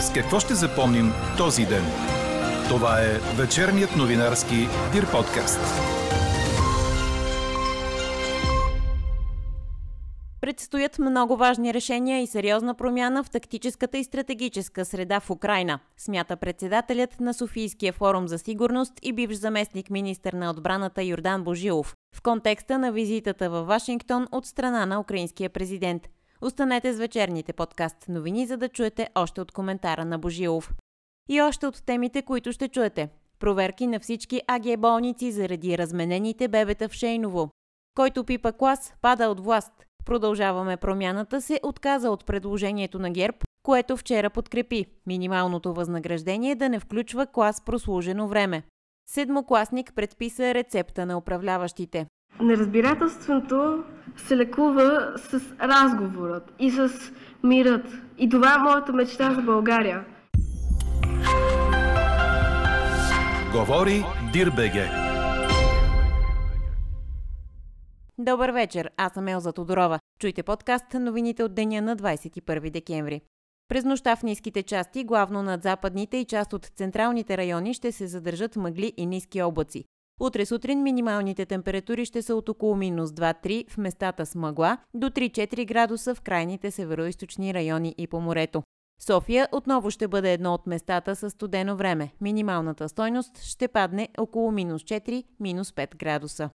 С какво ще запомним този ден? Това е вечерният новинарски Дир подкаст. Предстоят много важни решения и сериозна промяна в тактическата и стратегическа среда в Украина, смята председателят на Софийския форум за сигурност и бивш заместник министър на отбраната Йордан Божилов в контекста на визитата във Вашингтон от страна на украинския президент. Останете с вечерните подкаст новини, за да чуете още от коментара на Божилов. И още от темите, които ще чуете. Проверки на всички АГ болници заради разменените бебета в Шейново. Който пипа клас, пада от власт. Продължаваме промяната се отказа от предложението на ГЕРБ, което вчера подкрепи минималното възнаграждение да не включва клас прослужено време. Седмокласник предписа рецепта на управляващите. Неразбирателството се лекува с разговорът и с мирът. И това е моята мечта за България. Говори Дирбеге. Добър вечер, аз съм Елза Тодорова. Чуйте подкаст новините от деня на 21 декември. През нощта в ниските части, главно над западните и част от централните райони, ще се задържат мъгли и ниски облаци. Утре сутрин минималните температури ще са от около минус 2-3 в местата с мъгла до 3-4 градуса в крайните североизточни райони и по морето. София отново ще бъде едно от местата с студено време. Минималната стойност ще падне около минус 4, минус 5 градуса.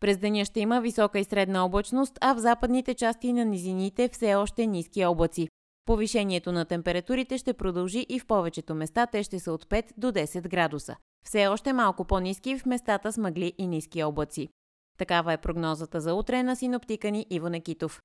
През деня ще има висока и средна облачност, а в западните части на низините все още ниски облаци. Повишението на температурите ще продължи и в повечето места те ще са от 5 до 10 градуса. Все още малко по-низки в местата с мъгли и ниски облаци. Такава е прогнозата за утре на синоптика ни Иво Некитов.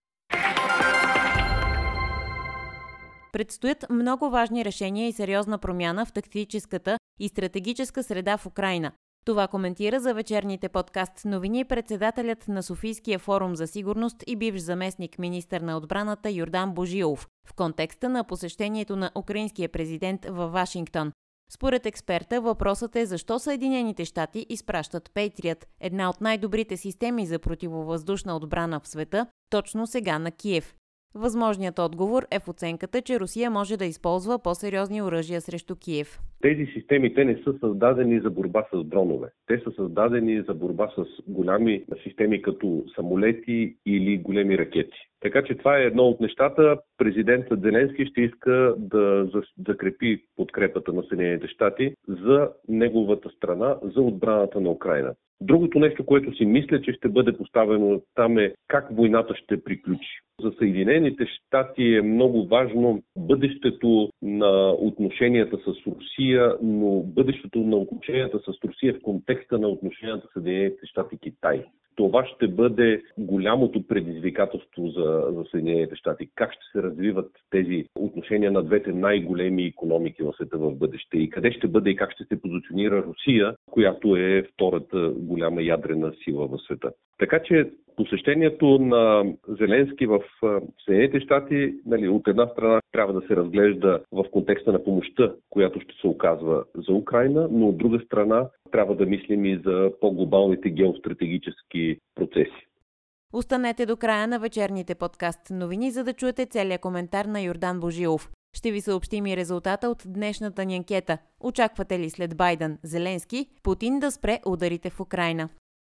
Предстоят много важни решения и сериозна промяна в тактическата и стратегическа среда в Украина. Това коментира за вечерните подкаст новини председателят на Софийския форум за сигурност и бивш заместник министър на отбраната Йордан Божилов в контекста на посещението на украинския президент във Вашингтон. Според експерта въпросът е защо Съединените щати изпращат Пейтрият, една от най-добрите системи за противовъздушна отбрана в света, точно сега на Киев. Възможният отговор е в оценката, че Русия може да използва по-сериозни оръжия срещу Киев. Тези системи те не са създадени за борба с дронове. Те са създадени за борба с голями системи като самолети или големи ракети. Така че това е едно от нещата. Президентът Зеленски ще иска да закрепи подкрепата на Съединените щати за неговата страна, за отбраната на Украина. Другото нещо, което си мисля, че ще бъде поставено там е как войната ще приключи. За Съединените щати е много важно бъдещето на отношенията с Русия, но бъдещето на отношенията с Русия в контекста на отношенията с Съединените щати Китай. Това ще бъде голямото предизвикателство за, за Съединените щати. Как ще се развиват тези отношения на двете най-големи економики в света в бъдеще и къде ще бъде и как ще се позиционира Русия, която е втората голяма ядрена сила в света. Така че посещението на Зеленски в Съединените щати, нали, от една страна трябва да се разглежда в контекста на помощта, която ще се оказва за Украина, но от друга страна трябва да мислим и за по-глобалните геостратегически процеси. Останете до края на вечерните подкаст новини, за да чуете целият коментар на Йордан Божилов. Ще ви съобщим и резултата от днешната ни анкета. Очаквате ли след Байден Зеленски Путин да спре ударите в Украина?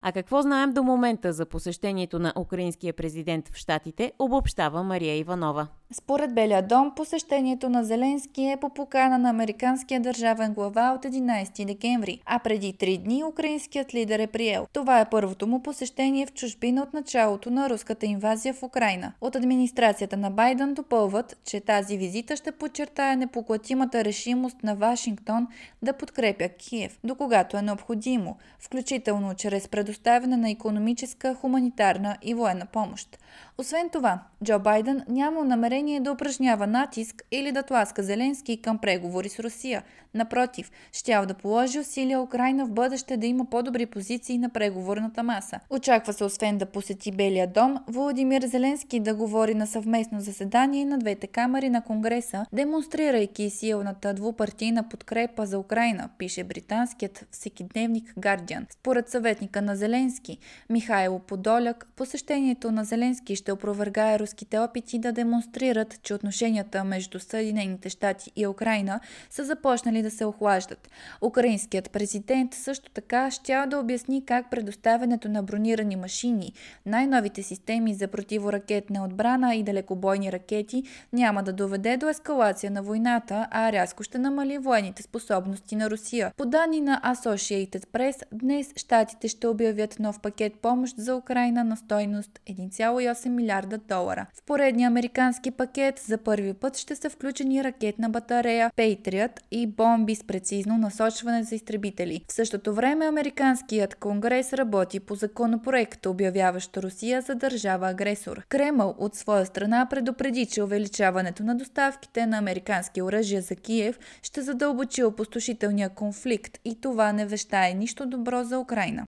А какво знаем до момента за посещението на украинския президент в Штатите, обобщава Мария Иванова. Според Белия дом, посещението на Зеленски е по покана на американския държавен глава от 11 декември, а преди три дни украинският лидер е приел. Това е първото му посещение в чужбина от началото на руската инвазия в Украина. От администрацията на Байден допълват, че тази визита ще подчертая непоклатимата решимост на Вашингтон да подкрепя Киев, до когато е необходимо, включително чрез предоставяне на економическа, хуманитарна и военна помощ. Освен това, Джо Байден няма намерение да упражнява натиск или да тласка Зеленски към преговори с Русия. Напротив, щял да положи усилия Украина в бъдеще да има по-добри позиции на преговорната маса. Очаква се освен да посети Белия дом, Владимир Зеленски да говори на съвместно заседание на двете камери на Конгреса, демонстрирайки силната двупартийна подкрепа за Украина, пише британският всекидневник Guardian. Според съветника на Зеленски. Михайло Подоляк, посещението на Зеленски ще опровергае руските опити да демонстрират, че отношенията между Съединените щати и Украина са започнали да се охлаждат. Украинският президент също така ще да обясни как предоставянето на бронирани машини, най-новите системи за противоракетна отбрана и далекобойни ракети няма да доведе до ескалация на войната, а рязко ще намали военните способности на Русия. По данни на Associated Press, днес щатите ще обявят нов пакет помощ за Украина на стойност 1,8 милиарда долара. В поредния американски пакет за първи път ще са включени ракетна батарея Patriot и бомби с прецизно насочване за изтребители. В същото време Американският конгрес работи по законопроект, обявяващ Русия за държава агресор. Кремъл от своя страна предупреди, че увеличаването на доставките на американски оръжия за Киев ще задълбочи опустошителния конфликт и това не вещае нищо добро за Украина.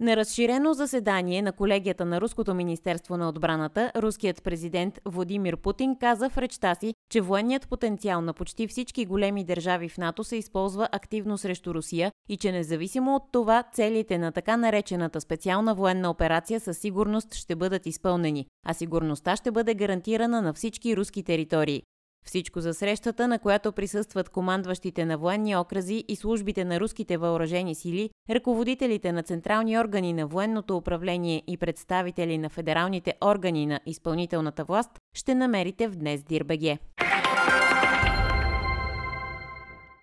На разширено заседание на колегията на Руското министерство на отбраната, руският президент Владимир Путин каза в речта си, че военният потенциал на почти всички големи държави в НАТО се използва активно срещу Русия и че независимо от това целите на така наречената специална военна операция със сигурност ще бъдат изпълнени, а сигурността ще бъде гарантирана на всички руски територии. Всичко за срещата, на която присъстват командващите на военни окрази и службите на руските въоръжени сили, ръководителите на централни органи на военното управление и представители на федералните органи на изпълнителната власт, ще намерите в днес Дирбеге.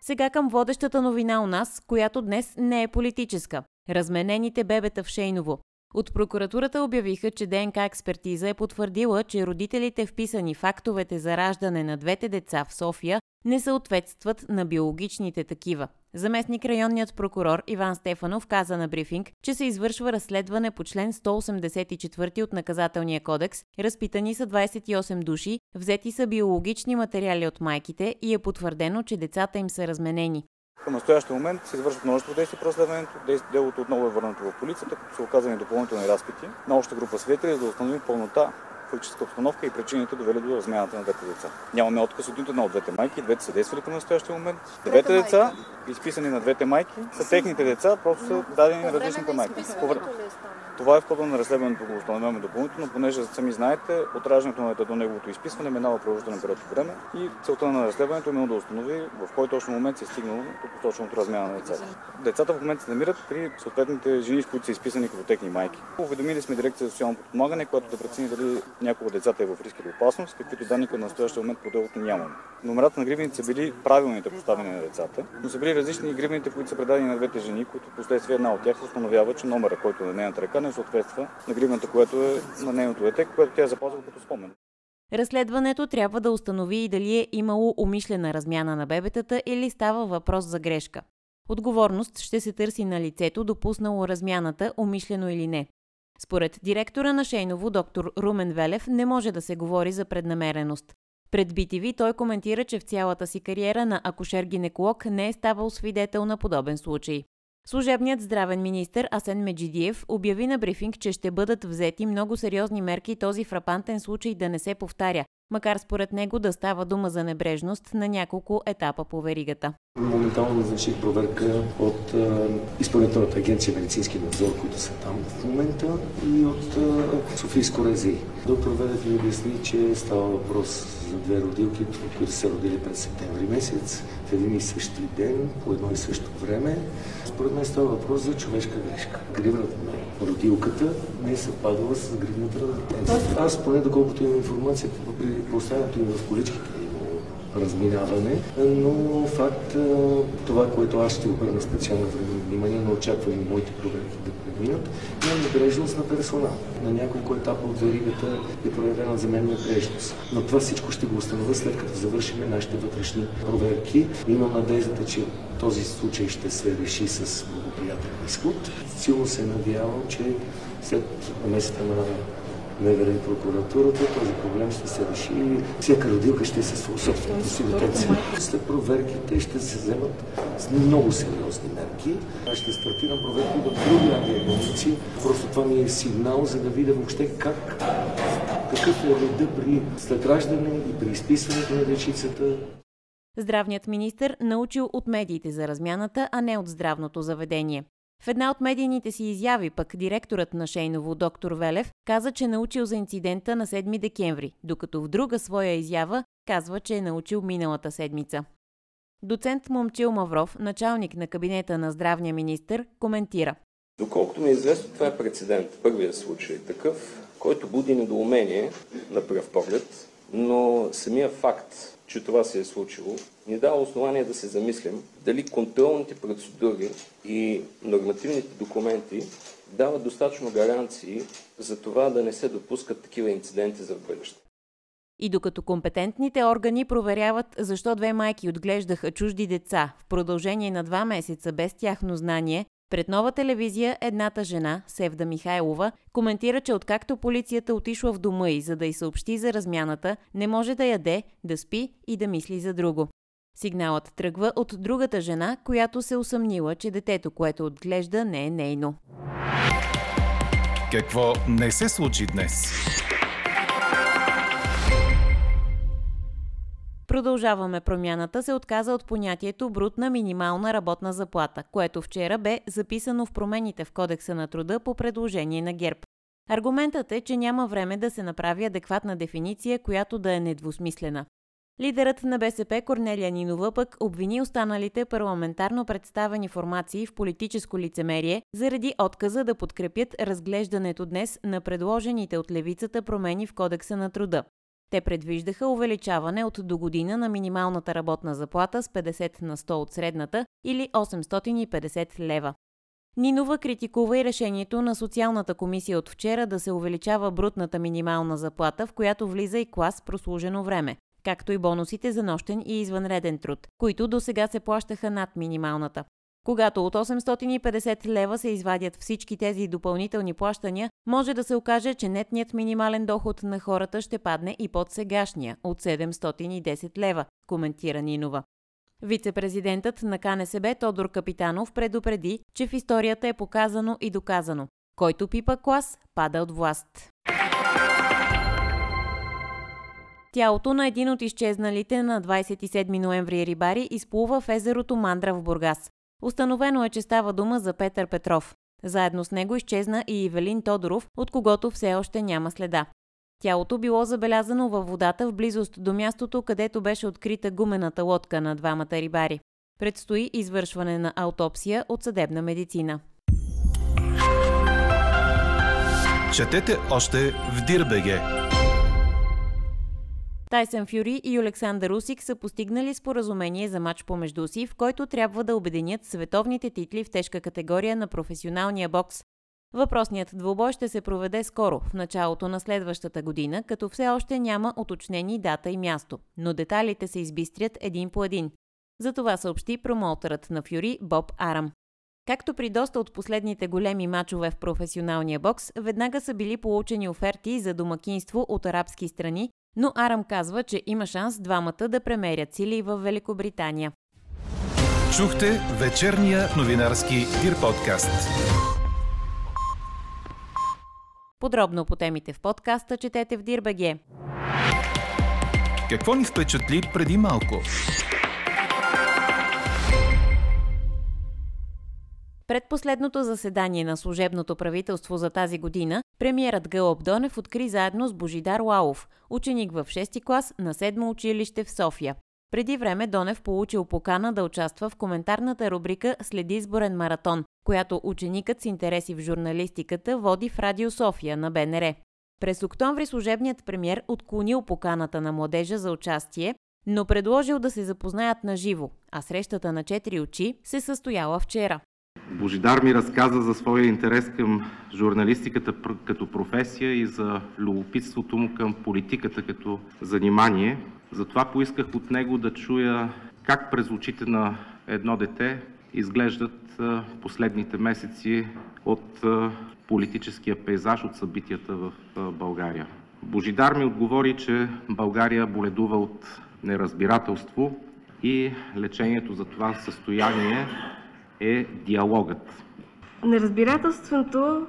Сега към водещата новина у нас, която днес не е политическа. Разменените бебета в Шейново. От прокуратурата обявиха, че ДНК експертиза е потвърдила, че родителите вписани в актовете за раждане на двете деца в София не съответстват на биологичните такива. Заместник районният прокурор Иван Стефанов каза на брифинг, че се извършва разследване по член 184 от наказателния кодекс, разпитани са 28 души, взети са биологични материали от майките и е потвърдено, че децата им са разменени. Към настоящия момент се извършват множество действия по разследването. Делото отново е върнато в полицията, като са оказани допълнителни разпити на обща група свидетели, за да установим пълнота фактическа обстановка и причините довели до размяната на двете деца. Нямаме отказ от нито една от двете майки, двете са действали към настоящия момент. Двете деца, изписани на двете майки, са техните деца, просто са дадени на различните майки. Това е в хода на разследването, го установяваме допълнително, понеже сами знаете, от раждането до неговото изписване минава продължителен период от време и целта на разследването е именно да установи в кой точно момент се е стигнало до посоченото размяна на децата. Децата в момента се намират при съответните жени, които са изписани като техни майки. Уведомили сме дирекция за социално подпомагане, която да прецени дали някога децата е в риск или опасност, каквито данни към настоящия момент по делото нямаме. Номерата на гривните са били правилните поставени на децата, но са били различни гривните, които са предадени на двете жени, които последствие една от тях установява, че номера, който е на нейната ръка, не съответства на гривната, която е на нейното дете, което тя е като спомен. Разследването трябва да установи и дали е имало умишлена размяна на бебетата или става въпрос за грешка. Отговорност ще се търси на лицето, допуснало размяната, умишлено или не. Според директора на Шейново, доктор Румен Велев, не може да се говори за преднамереност. Пред BTV той коментира, че в цялата си кариера на акушер-гинеколог не е ставал свидетел на подобен случай. Служебният здравен министр Асен Меджидиев обяви на брифинг, че ще бъдат взети много сериозни мерки този фрапантен случай да не се повтаря, макар според него да става дума за небрежност на няколко етапа по веригата. Моментално назначих проверка от Изпълнителната агенция медицински надзор, които са там в момента и от Софийско рези. Доктор Велев ми обясни, че става въпрос за две родилки, които са родили през септември месец, в един и същи ден, по едно и също време. Според мен става въпрос за човешка грешка. Гривната на родилката не е съвпадала с гривната на детето. Аз поне доколкото имам информация, при поставянето им в количките разминаване, но факт това, което аз ще обърна специално внимание, но очаквам и моите проверки да преминат, има небрежност на персонал. На няколко етапа от веригата е проявена за мен небрежност. Но това всичко ще го установя след като завършим нашите вътрешни проверки. Имам надеждата, че този случай ще се реши с изход. Силно се надявам, че след месеца на МВР и прокуратурата, този проблем ще се реши и всяка родилка ще се собственото си детенце. След проверките ще се вземат с много сериозни мерки. Аз ще стартирам проверки в други авиаболници. Просто това ми е сигнал, за да видя въобще как, какъв е реда при след раждане и при изписването на дечицата. Здравният министр научил от медиите за размяната, а не от здравното заведение. В една от медийните си изяви пък директорът на Шейново, доктор Велев, каза, че е научил за инцидента на 7 декември, докато в друга своя изява казва, че е научил миналата седмица. Доцент Момчил Мавров, началник на кабинета на здравния министр, коментира. Доколкото ми е известно, това е прецедент. Първият случай е такъв, който буди недоумение на пръв поглед, но самия факт, че това се е случило, ни дава основание да се замислим дали контролните процедури и нормативните документи дават достатъчно гаранции за това да не се допускат такива инциденти за бъдеще. И докато компетентните органи проверяват защо две майки отглеждаха чужди деца в продължение на два месеца без тяхно знание, пред нова телевизия едната жена, Севда Михайлова, коментира, че откакто полицията отишла в дома й, за да й съобщи за размяната, не може да яде, да спи и да мисли за друго. Сигналът тръгва от другата жена, която се усъмнила, че детето, което отглежда, не е нейно. Какво не се случи днес? Продължаваме промяната се отказа от понятието брутна минимална работна заплата, което вчера бе записано в промените в Кодекса на труда по предложение на ГЕРБ. Аргументът е, че няма време да се направи адекватна дефиниция, която да е недвусмислена. Лидерът на БСП Корнелия Нинова пък обвини останалите парламентарно представени формации в политическо лицемерие заради отказа да подкрепят разглеждането днес на предложените от левицата промени в Кодекса на труда. Те предвиждаха увеличаване от до година на минималната работна заплата с 50 на 100 от средната или 850 лева. Нинова критикува и решението на социалната комисия от вчера да се увеличава брутната минимална заплата, в която влиза и клас прослужено време, както и бонусите за нощен и извънреден труд, които до сега се плащаха над минималната. Когато от 850 лева се извадят всички тези допълнителни плащания, може да се окаже, че нетният минимален доход на хората ще падне и под сегашния от 710 лева, коментира Нинова. Вице-президентът на КНСБ Тодор Капитанов предупреди, че в историята е показано и доказано. Който пипа клас, пада от власт. Тялото на един от изчезналите на 27 ноември рибари изплува в езерото Мандра в Бургас. Установено е, че става дума за Петър Петров. Заедно с него изчезна и Ивелин Тодоров, от когото все още няма следа. Тялото било забелязано във водата в близост до мястото, където беше открита гумената лодка на двамата рибари. Предстои извършване на аутопсия от съдебна медицина. Четете още в Дирбеге! Тайсън Фюри и Александър Усик са постигнали споразумение за матч помежду си, в който трябва да обединят световните титли в тежка категория на професионалния бокс. Въпросният двубой ще се проведе скоро, в началото на следващата година, като все още няма уточнени дата и място, но детайлите се избистрят един по един. За това съобщи промоутерът на Фюри Боб Арам. Както при доста от последните големи мачове в професионалния бокс, веднага са били получени оферти за домакинство от арабски страни, но Арам казва, че има шанс двамата да премерят сили в Великобритания. Чухте вечерния новинарски Дир подкаст. Подробно по темите в подкаста четете в Дирбеге. Какво ни впечатли преди малко? Пред последното заседание на служебното правителство за тази година, премиерът Гълъб Донев откри заедно с Божидар Лалов, ученик в 6-ти клас на 7 училище в София. Преди време Донев получил покана да участва в коментарната рубрика След изборен маратон, която ученикът с интереси в журналистиката води в Радио София на БНР. През октомври служебният премьер отклонил поканата на младежа за участие, но предложил да се запознаят на живо, а срещата на четири очи се състояла вчера. Божидар ми разказа за своя интерес към журналистиката като професия и за любопитството му към политиката като занимание. Затова поисках от него да чуя как през очите на едно дете изглеждат последните месеци от политическия пейзаж, от събитията в България. Божидар ми отговори, че България боледува от неразбирателство и лечението за това състояние е диалогът. Неразбирателството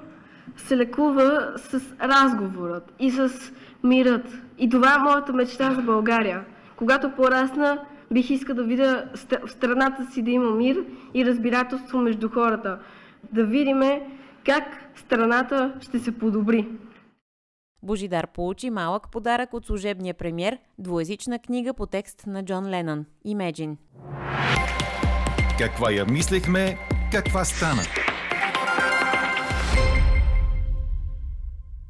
се лекува с разговорът и с мирът. И това е моята мечта за България. Когато порасна, бих искал да видя в страната си да има мир и разбирателство между хората. да видим как страната ще се подобри. Божидар получи малък подарък от служебния премьер, двуязична книга по текст на Джон Ленън «Imagine». Каква я мислехме, каква стана?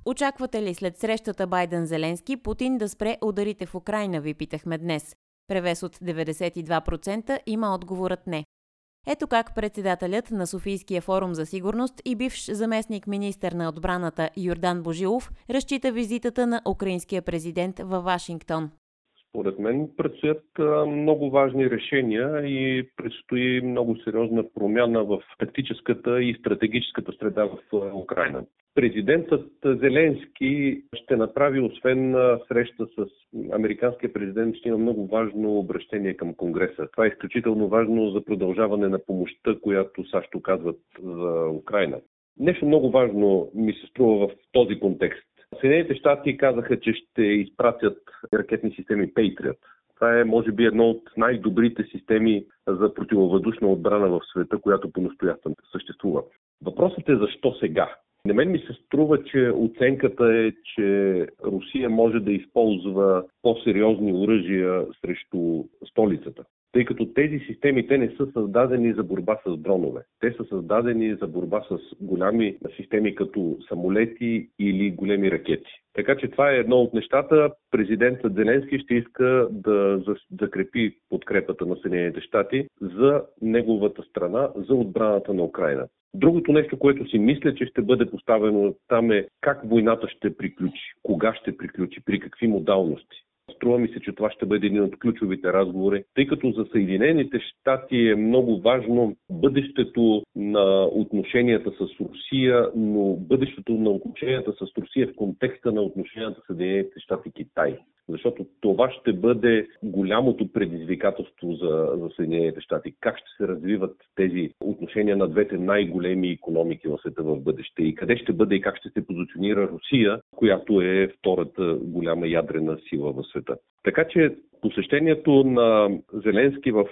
Очаквате ли след срещата Байден-Зеленски Путин да спре ударите в Украина, ви питахме днес. Превес от 92% има отговорът не. Ето как председателят на Софийския форум за сигурност и бивш заместник министър на отбраната Йордан Божилов разчита визитата на украинския президент във Вашингтон. Според мен предстоят много важни решения и предстои много сериозна промяна в тактическата и стратегическата среда в Украина. Президентът Зеленски ще направи, освен среща с американския президент, ще има много важно обращение към Конгреса. Това е изключително важно за продължаване на помощта, която САЩ оказват за Украина. Нещо много важно ми се струва в този контекст. Съединените щати казаха, че ще изпратят ракетни системи Patriot. Това е, може би, едно от най-добрите системи за противовъздушна отбрана в света, която по-настоящен съществува. Въпросът е защо сега? На мен ми се струва, че оценката е, че Русия може да използва по-сериозни оръжия срещу столицата. Тъй като тези системи те не са създадени за борба с дронове. Те са създадени за борба с голями системи като самолети или големи ракети. Така че това е едно от нещата. Президентът Зеленски ще иска да закрепи подкрепата на Съединените щати за неговата страна, за отбраната на Украина. Другото нещо, което си мисля, че ще бъде поставено там е как войната ще приключи, кога ще приключи, при какви модалности. Струва ми се, че това ще бъде един от ключовите разговори, тъй като за Съединените щати е много важно бъдещето на отношенията с Русия, но бъдещето на отношенията с Русия в контекста на отношенията с Съединените щати Китай защото това ще бъде голямото предизвикателство за, за Съединените щати. Как ще се развиват тези отношения на двете най-големи економики в света в бъдеще и къде ще бъде и как ще се позиционира Русия, която е втората голяма ядрена сила в света. Така че посещението на Зеленски в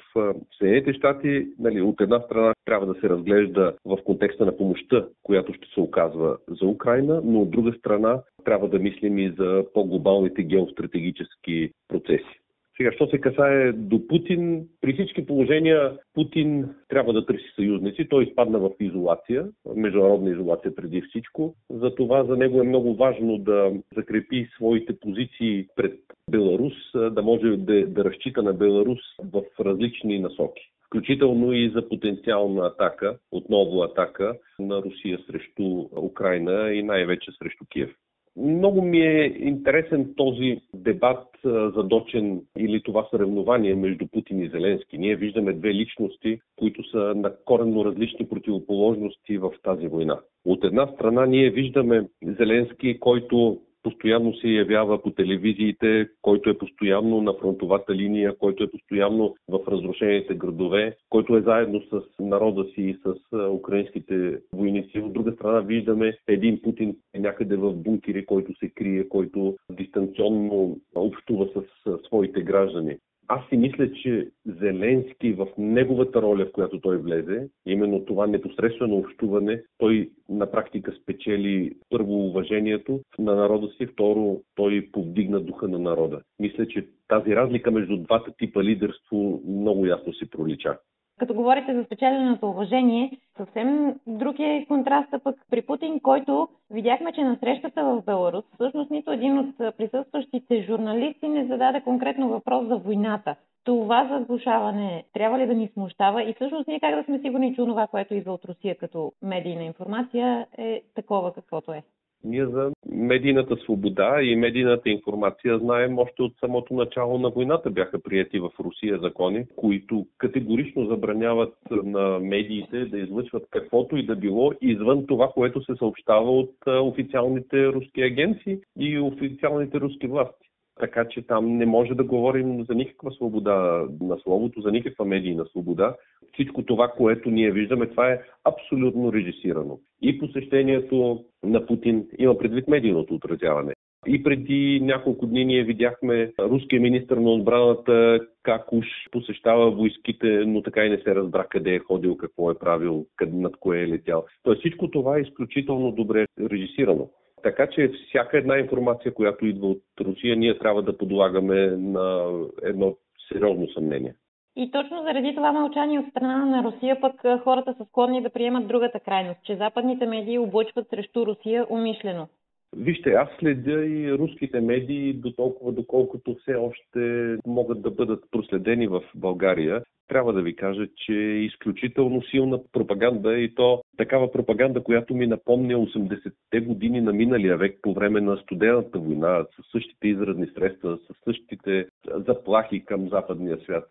Съединените щати, нали, от една страна трябва да се разглежда в контекста на помощта, която ще се оказва за Украина, но от друга страна трябва да мислим и за по-глобалните геостратегически процеси. Сега, що се касае до Путин, при всички положения Путин трябва да търси съюзници. Той изпадна в изолация, международна изолация преди всичко. Затова за него е много важно да закрепи своите позиции пред Беларус, да може да, да разчита на Беларус в различни насоки включително и за потенциална атака, отново атака на Русия срещу Украина и най-вече срещу Киев. Много ми е интересен този дебат задочен или това съревнование между Путин и Зеленски. Ние виждаме две личности, които са на коренно различни противоположности в тази война. От една страна ние виждаме Зеленски, който постоянно се явява по телевизиите, който е постоянно на фронтовата линия, който е постоянно в разрушените градове, който е заедно с народа си и с украинските войници. От друга страна виждаме един Путин някъде в бункери, който се крие, който дистанционно общува с своите граждани. Аз си мисля, че Зеленски в неговата роля, в която той влезе, именно това непосредствено общуване, той на практика спечели първо уважението на народа си, второ той повдигна духа на народа. Мисля, че тази разлика между двата типа лидерство много ясно се пролича. Като говорите за спечеленото уважение, съвсем друг е контраста пък при Путин, който видяхме, че на срещата в Беларус всъщност нито един от присъстващите журналисти не зададе конкретно въпрос за войната. Това заглушаване трябва ли да ни смущава и всъщност ние как да сме сигурни, че това, което идва от Русия като медийна информация е такова каквото е? Ние за медийната свобода и медийната информация знаем още от самото начало на войната. Бяха прияти в Русия закони, които категорично забраняват на медиите да излъчват каквото и да било извън това, което се съобщава от официалните руски агенции и официалните руски власти. Така че там не може да говорим за никаква свобода на словото, за никаква медийна свобода. Всичко това, което ние виждаме, това е абсолютно режисирано. И посещението на Путин има предвид медийното отразяване. И преди няколко дни ние видяхме руския министр на отбраната как уж посещава войските, но така и не се разбра къде е ходил, какво е правил, над кое е летял. Тоест всичко това е изключително добре режисирано. Така че всяка една информация, която идва от Русия, ние трябва да подлагаме на едно сериозно съмнение. И точно заради това мълчание от страна на Русия, пък хората са склонни да приемат другата крайност, че западните медии облъчват срещу Русия умишлено. Вижте, аз следя и руските медии до толкова, доколкото все още могат да бъдат проследени в България. Трябва да ви кажа, че е изключително силна пропаганда и то такава пропаганда, която ми напомня 80-те години на миналия век по време на студената война, с същите изразни средства, с същите заплахи към западния свят.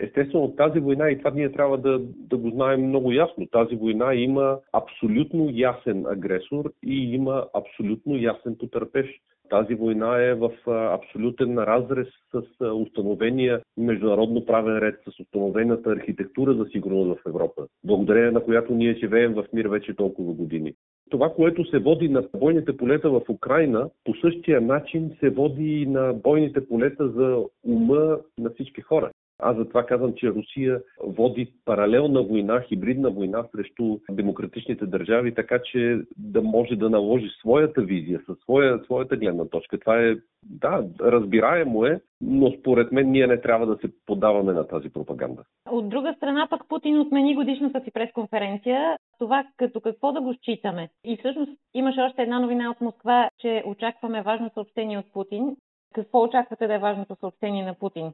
Естествено, тази война, и това ние трябва да, да го знаем много ясно, тази война има абсолютно ясен агресор и има абсолютно ясен потърпещ. Тази война е в абсолютен разрез с установения международно правен ред, с установената архитектура за сигурност в Европа, благодарение на която ние живеем в мир вече толкова години. Това, което се води на бойните полета в Украина, по същия начин се води и на бойните полета за ума на всички хора. Аз затова казвам, че Русия води паралелна война, хибридна война срещу демократичните държави, така че да може да наложи своята визия, със своя, своята гледна точка. Това е, да, разбираемо е, но според мен ние не трябва да се подаваме на тази пропаганда. От друга страна пък Путин отмени годишната си пресконференция. Това като какво да го считаме? И всъщност имаше още една новина от Москва, че очакваме важно съобщение от Путин. Какво очаквате да е важното съобщение на Путин?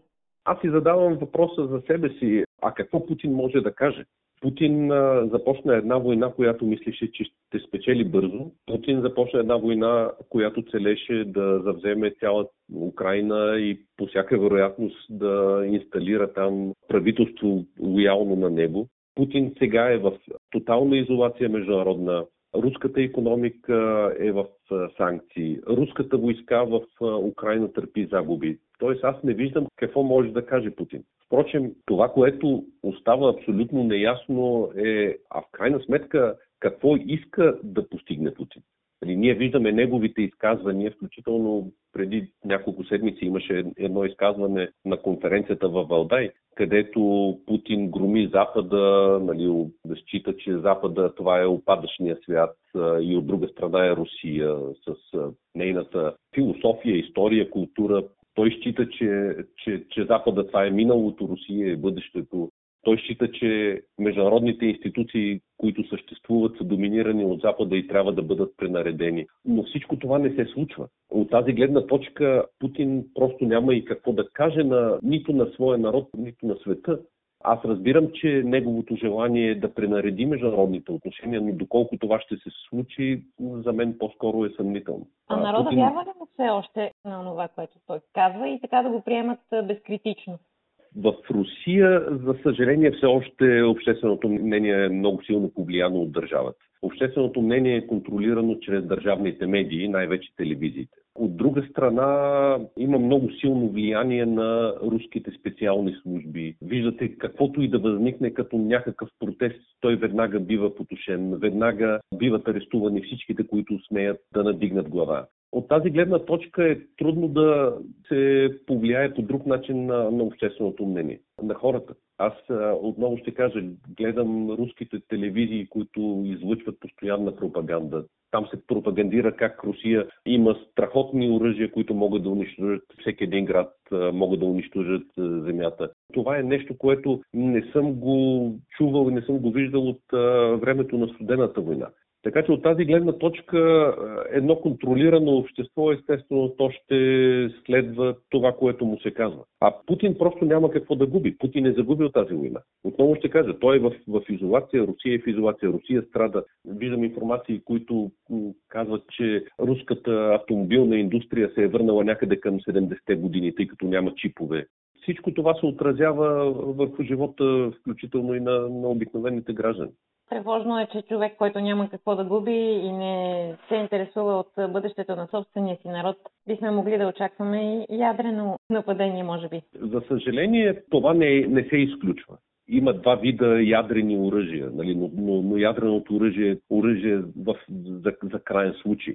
Аз си задавам въпроса за себе си, а какво Путин може да каже? Путин а, започна една война, която мислеше, че ще спечели бързо. Путин започна една война, която целеше да завземе цялата Украина и по всяка вероятност да инсталира там правителство лоялно на него. Путин сега е в тотална изолация международна. Руската економика е в санкции. Руската войска в Украина търпи загуби. Тоест аз не виждам какво може да каже Путин. Впрочем, това, което остава абсолютно неясно е, а в крайна сметка, какво иска да постигне Путин. Нали, ние виждаме неговите изказвания, включително преди няколко седмици имаше едно изказване на конференцията в Валдай, където Путин громи Запада, нали, да счита, че Запада това е опадъчния свят и от друга страна е Русия с нейната философия, история, култура. Той счита, че, че, че Запада това е миналото, Русия е бъдещето. Той счита, че международните институции, които съществуват, са доминирани от Запада и трябва да бъдат пренаредени. Но всичко това не се случва. От тази гледна точка Путин просто няма и какво да каже на, нито на своя народ, нито на света. Аз разбирам, че неговото желание е да пренареди международните отношения, но доколко това ще се случи, за мен по-скоро е съмнително. А народа Путин... вярва ли му все още на това, което той казва и така да го приемат безкритично? В Русия, за съжаление, все още общественото мнение е много силно повлияно от държавата. Общественото мнение е контролирано чрез държавните медии, най-вече телевизиите. От друга страна, има много силно влияние на руските специални служби. Виждате, каквото и да възникне като някакъв протест, той веднага бива потушен, веднага биват арестувани всичките, които смеят да надигнат глава. От тази гледна точка е трудно да се повлияе по друг начин на, на общественото мнение, на хората. Аз отново ще кажа, гледам руските телевизии, които излъчват постоянна пропаганда. Там се пропагандира как Русия има страхотни оръжия, които могат да унищожат всеки един град, могат да унищожат земята. Това е нещо, което не съм го чувал и не съм го виждал от времето на студената война. Така че от тази гледна точка едно контролирано общество, естествено, то ще следва това, което му се казва. А Путин просто няма какво да губи. Путин е загубил тази война. Отново ще кажа, той е в, в изолация, Русия е в изолация, Русия страда. Виждам информации, които казват, че руската автомобилна индустрия се е върнала някъде към 70-те години, тъй като няма чипове. Всичко това се отразява върху живота, включително и на, на обикновените граждани. Тревожно е, че човек, който няма какво да губи и не се интересува от бъдещето на собствения си народ, бихме могли да очакваме и ядрено нападение, може би. За съжаление, това не, не се изключва. Има два вида ядрени оръжия, нали? но, но, но ядреното оръжие е оръжие в, за, за крайен случай.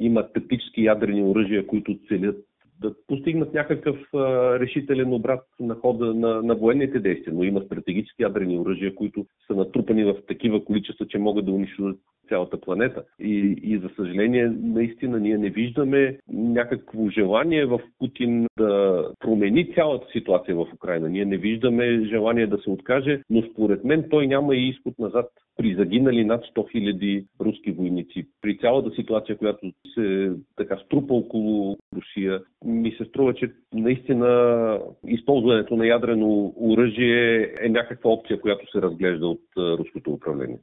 Има тактически ядрени оръжия, които целят да постигнат някакъв а, решителен обрат на хода на, на военните действия, но има стратегически ядрени оръжия, които са натрупани в такива количества, че могат да унищожат цялата планета. И, и за съжаление, наистина ние не виждаме някакво желание в Путин да промени цялата ситуация в Украина. Ние не виждаме желание да се откаже, но според мен той няма и изход назад при загинали над 100 000 руски войници, при цялата ситуация, която се така струпа около Русия, ми се струва, че наистина използването на ядрено оръжие е някаква опция, която се разглежда от руското управление.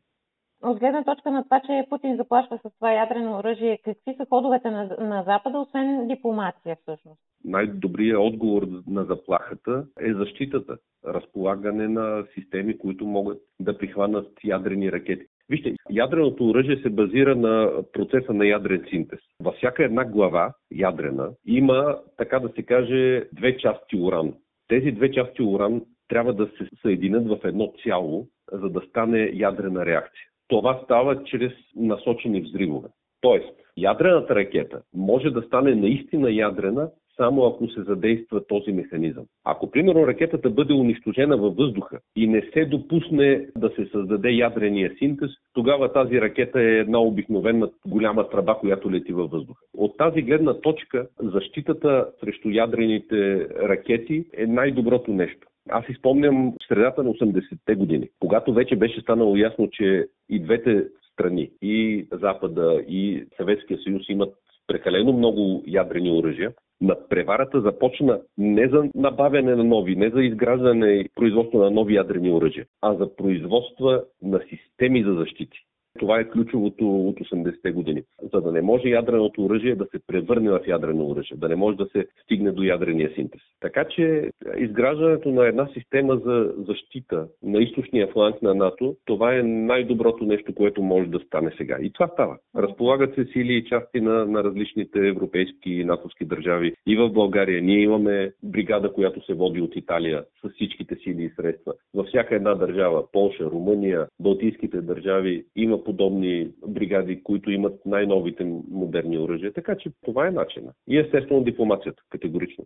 От гледна точка на това, че Путин заплашва с това ядрено оръжие, какви са ходовете на, на Запада, освен дипломация всъщност? Най-добрият отговор на заплахата е защитата. Разполагане на системи, които могат да прихванат ядрени ракети. Вижте, ядреното оръжие се базира на процеса на ядрен синтез. Във всяка една глава, ядрена, има, така да се каже, две части уран. Тези две части уран трябва да се съединят в едно цяло, за да стане ядрена реакция. Това става чрез насочени взривове. Тоест, ядрената ракета може да стане наистина ядрена, само ако се задейства този механизъм. Ако, примерно, ракетата бъде унищожена във въздуха и не се допусне да се създаде ядрения синтез, тогава тази ракета е една обикновена голяма тръба, която лети във въздуха. От тази гледна точка, защитата срещу ядрените ракети е най-доброто нещо. Аз изпомням средата на 80-те години, когато вече беше станало ясно, че и двете страни, и Запада, и Съветския съюз имат прекалено много ядрени оръжия, на преварата започна не за набавяне на нови, не за изграждане и производство на нови ядрени оръжия, а за производство на системи за защити. Това е ключовото от 80-те години. За да не може ядреното оръжие да се превърне в ядрено оръжие, да не може да се стигне до ядрения синтез. Така че изграждането на една система за защита на източния фланг на НАТО, това е най-доброто нещо, което може да стане сега. И това става. Разполагат се сили и части на, на различните европейски и натовски държави. И в България ние имаме бригада, която се води от Италия с всичките сили и средства. Във всяка една държава, Полша, Румъния, Балтийските държави, има подобни бригади, които имат най-новите модерни оръжия. Така че това е начина. И естествено дипломацията, категорично.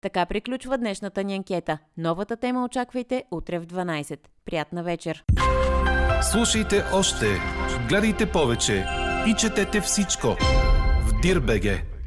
Така приключва днешната ни анкета. Новата тема очаквайте утре в 12. Приятна вечер! Слушайте още, гледайте повече и четете всичко в Дирбеге.